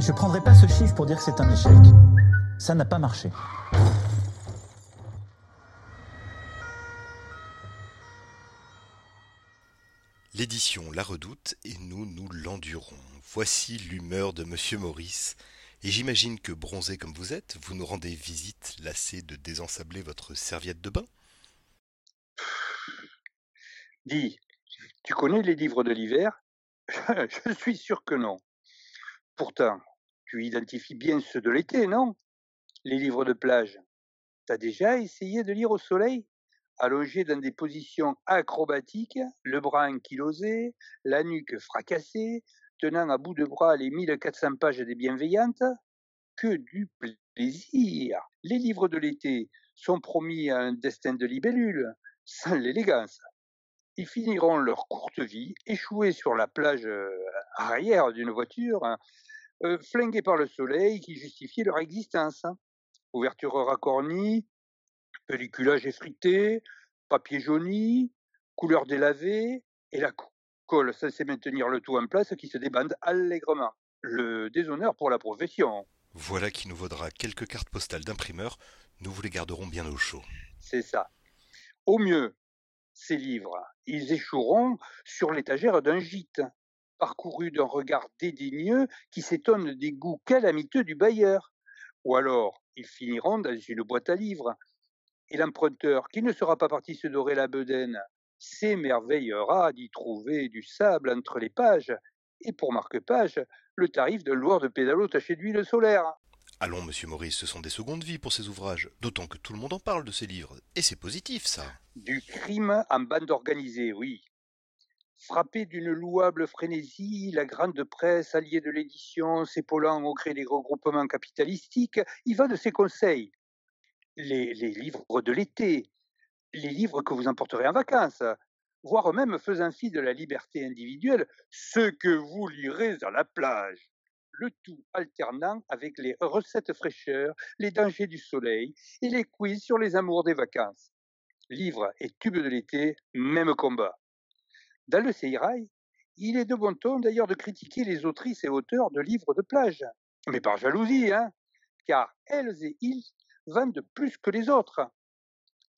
Je prendrai pas ce chiffre pour dire que c'est un échec. Ça n'a pas marché. L'édition la redoute et nous nous l'endurons. Voici l'humeur de Monsieur Maurice. Et j'imagine que bronzé comme vous êtes, vous nous rendez visite lassé de désensabler votre serviette de bain Dis, tu connais les livres de l'hiver? Je suis sûr que non. Pourtant, tu identifies bien ceux de l'été, non? Les livres de plage. T'as déjà essayé de lire au soleil? Allongé dans des positions acrobatiques, le bras ankylosé, la nuque fracassée, tenant à bout de bras les 1400 pages des bienveillantes? Que du plaisir! Les livres de l'été sont promis à un destin de libellule, sans l'élégance. Ils finiront leur courte vie échoués sur la plage euh, arrière d'une voiture, hein, euh, flingués par le soleil qui justifiait leur existence. Hein. Ouverture racornie, pelliculage effrité, papier jauni, couleur délavée, et la colle censée maintenir le tout en place qui se débande allègrement. Le déshonneur pour la profession. Voilà qui nous vaudra quelques cartes postales d'imprimeur, nous vous les garderons bien au chaud. C'est ça. Au mieux, ces livres, ils échoueront sur l'étagère d'un gîte, parcouru d'un regard dédaigneux qui s'étonne des goûts calamiteux du bailleur. Ou alors, ils finiront dans une boîte à livres. Et l'emprunteur, qui ne sera pas parti se dorer la bedaine, s'émerveillera d'y trouver du sable entre les pages, et pour marque-page, le tarif de loueur de pédalo taché d'huile solaire. Allons, monsieur Maurice, ce sont des secondes vies pour ces ouvrages, d'autant que tout le monde en parle de ces livres. Et c'est positif, ça. Du crime en bande organisée, oui. Frappé d'une louable frénésie, la grande presse alliée de l'édition, s'épaulant au gré des regroupements capitalistiques, y va de ses conseils. Les, livres de l'été, les livres que vous emporterez en vacances, voire même faisant fi de la liberté individuelle, ce que vous lirez à la plage le tout alternant avec les recettes fraîcheurs, les dangers du soleil et les quiz sur les amours des vacances. Livres et tubes de l'été, même combat. Dans le Seirail, il est de bon ton d'ailleurs de critiquer les autrices et auteurs de livres de plage. Mais par jalousie, hein, car elles et ils vendent plus que les autres.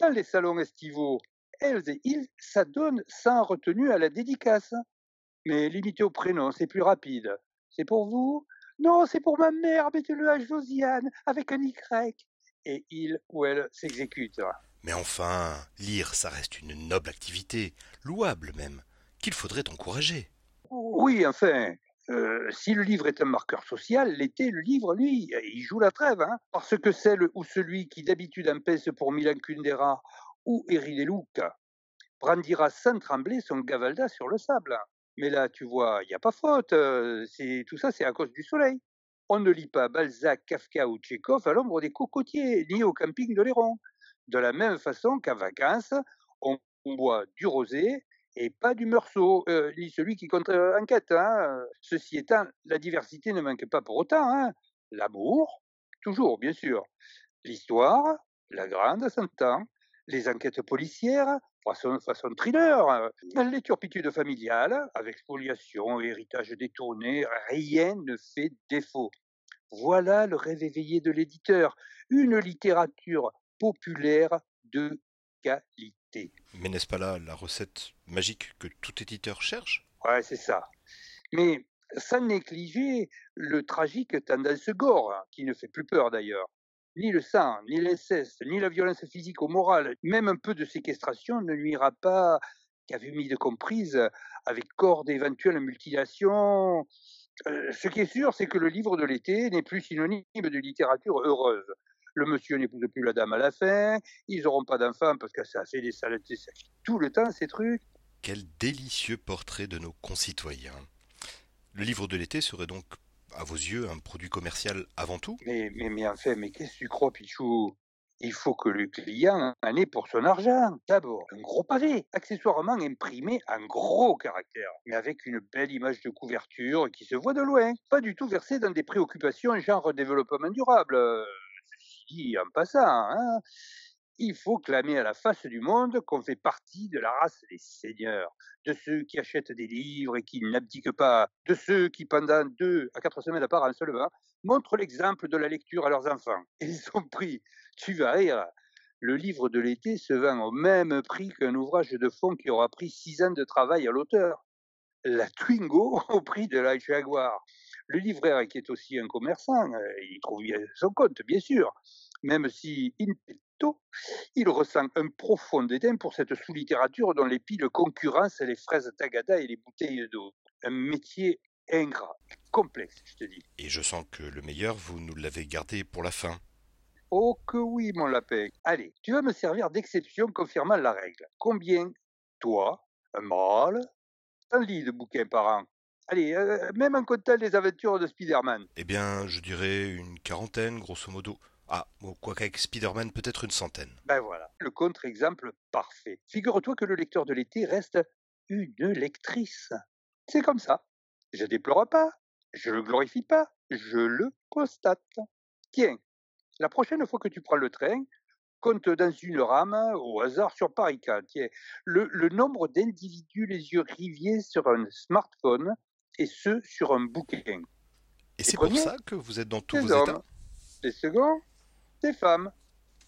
Dans les salons estivaux, elles et ils s'adonnent sans retenue à la dédicace. Mais limité au prénom, c'est plus rapide. C'est pour vous? Non, c'est pour ma mère, mettez-le à Josiane, avec un Y. Et il ou elle s'exécute. Mais enfin, lire, ça reste une noble activité, louable même, qu'il faudrait encourager. Oui, enfin, euh, si le livre est un marqueur social, l'été, le livre, lui, il joue la trêve, hein, parce que celle ou celui qui d'habitude empêche pour Milan Kundera ou Eri brandira sans trembler son gavalda sur le sable. Mais là, tu vois, il n'y a pas faute. C'est tout ça, c'est à cause du soleil. On ne lit pas Balzac, Kafka ou Tchékov à l'ombre des cocotiers, ni au camping de l'Héron. De la même façon qu'en vacances, on boit du rosé et pas du meursault, ni celui qui compte en quête. Hein. Ceci étant, la diversité ne manque pas pour autant. Hein. L'amour, toujours, bien sûr. L'histoire, la grande s'entend. Les enquêtes policières, façon, thriller. Hein. Les turpitudes familiales, avec spoliation héritage détourné, rien ne fait défaut. Voilà le rêve éveillé de l'éditeur, une littérature populaire de qualité. Mais n'est-ce pas là la recette magique que tout éditeur cherche? Ouais, c'est ça. Mais sans négliger le tragique tendance gore, hein, qui ne fait plus peur d'ailleurs ni le sang, ni l'inceste, ni la violence physique ou morale, même un peu de séquestration ne nuira pas qu'à vue mise de comprise avec corps d'éventuelles mutilations. Euh, ce qui est sûr, c'est que le livre de l'été n'est plus synonyme de littérature heureuse. Le monsieur n'épouse plus la dame à la fin, ils n'auront pas d'enfants parce que ça fait des saletés tout le temps, ces trucs. Quel délicieux portrait de nos concitoyens. Le livre de l'été serait donc à vos yeux, un produit commercial avant tout Mais, mais, mais enfin, mais qu'est-ce que tu crois, Pichou? Il faut que le client en ait pour son argent. D'abord, un gros pavé, accessoirement imprimé en gros caractères, mais avec une belle image de couverture qui se voit de loin. Pas du tout versé dans des préoccupations genre développement durable. En passant, hein il faut clamer à la face du monde qu'on fait partie de la race des seigneurs, de ceux qui achètent des livres et qui n'abdiquent pas, de ceux qui, pendant deux à quatre semaines à part en seulement, montrent l'exemple de la lecture à leurs enfants. Ils ont pris, tu vas rire, le livre de l'été se vend au même prix qu'un ouvrage de fond qui aura pris six ans de travail à l'auteur. La Twingo au prix de la Jaguar. Le libraire, qui est aussi un commerçant, euh, il trouve bien son compte, bien sûr, même si in petto, il ressent un profond dédain pour cette sous-littérature dont les piles concurrencent les fraises tagada et les bouteilles d'eau. Un métier ingrat, complexe, je te dis. Et je sens que le meilleur, vous nous l'avez gardé pour la fin. Oh que oui, mon lapin. Allez, tu vas me servir d'exception confirmant la règle. Combien, toi, un mâle, un lit de bouquins par an? Allez, euh, même en comptant les aventures de Spider-Man. Eh bien, je dirais une quarantaine, grosso modo. Ah, bon, quoi qu'avec Spider-Man, peut-être une centaine. Ben voilà, le contre-exemple parfait. Figure-toi que le lecteur de l'été reste une lectrice. C'est comme ça. Je déplore pas, je le glorifie pas, je le constate. Tiens, la prochaine fois que tu prends le train, compte dans une rame au hasard sur Paris 4. Tiens, le, le nombre d'individus les yeux rivés sur un smartphone et ce sur un bouquin. Et c'est pour ça que vous êtes dans tous vos hommes. états Les seconds, des femmes.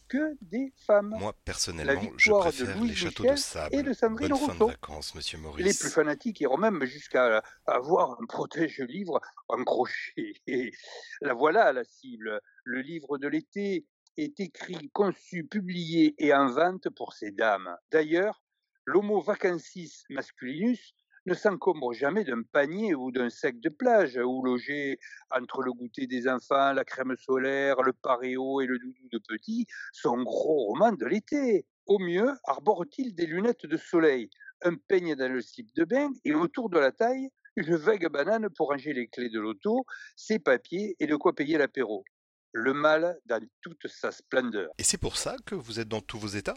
Que des femmes. Moi, personnellement, je préfère les châteaux Michel de sable. et de Sandrine Bonne fin de Rousseau. vacances, monsieur Les Maurice. plus fanatiques iront même jusqu'à avoir un protège-livre en crochet. Et la voilà, la cible. Le livre de l'été est écrit, conçu, publié et en vente pour ces dames. D'ailleurs, l'homo vacancis masculinus ne s'encombre jamais d'un panier ou d'un sac de plage où loger entre le goûter des enfants, la crème solaire, le paréo et le doudou de petit son gros roman de l'été. Au mieux, arbore-t-il des lunettes de soleil, un peigne dans le slip de bain et autour de la taille, une vague banane pour ranger les clés de l'auto, ses papiers et de quoi payer l'apéro. Le mal dans toute sa splendeur. Et c'est pour ça que vous êtes dans tous vos états?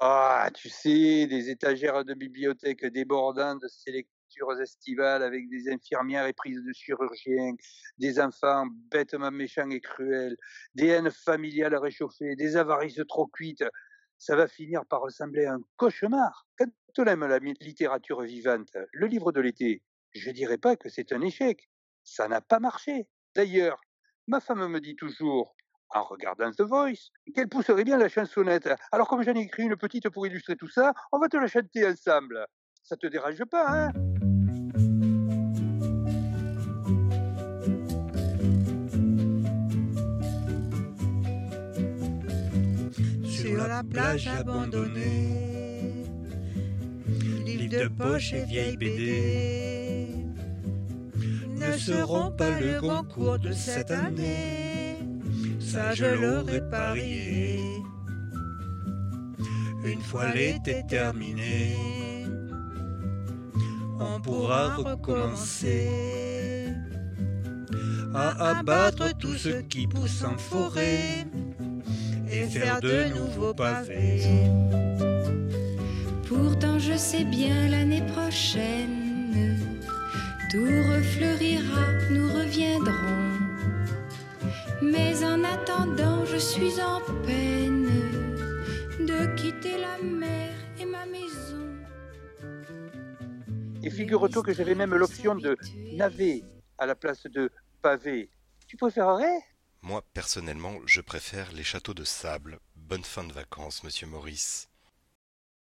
Ah, tu sais, des étagères de bibliothèque débordant de ces lectures estivales avec des infirmières éprises de chirurgiens, des enfants bêtement méchants et cruels, des haines familiales réchauffées, des avarices trop cuites. Ça va finir par ressembler à un cauchemar. Quand on aime la littérature vivante, le livre de l'été, je dirais pas que c'est un échec. Ça n'a pas marché. D'ailleurs, ma femme me dit toujours, en regardant The Voice, qu'elle pousserait bien la chansonnette. Alors comme j'en ai écrit une petite pour illustrer tout ça, on va te la chanter ensemble. Ça te dérange pas, hein? Sur la plage abandonnée. Livres de poche et vieilles BD ne seront pas le concours de cette année. Ça, je l'aurais parié. Une fois l'été terminé, on pourra recommencer à abattre tout ce qui pousse en forêt et faire de nouveaux pavés. Pourtant je sais bien l'année prochaine, tout refleurira, nous reviendrons. Mais en attendant, je suis en peine de quitter la mer et ma maison. Et figure-toi que j'avais même l'option de navet à la place de pavé. Tu préférerais? Moi, personnellement, je préfère les châteaux de sable. Bonne fin de vacances, monsieur Maurice.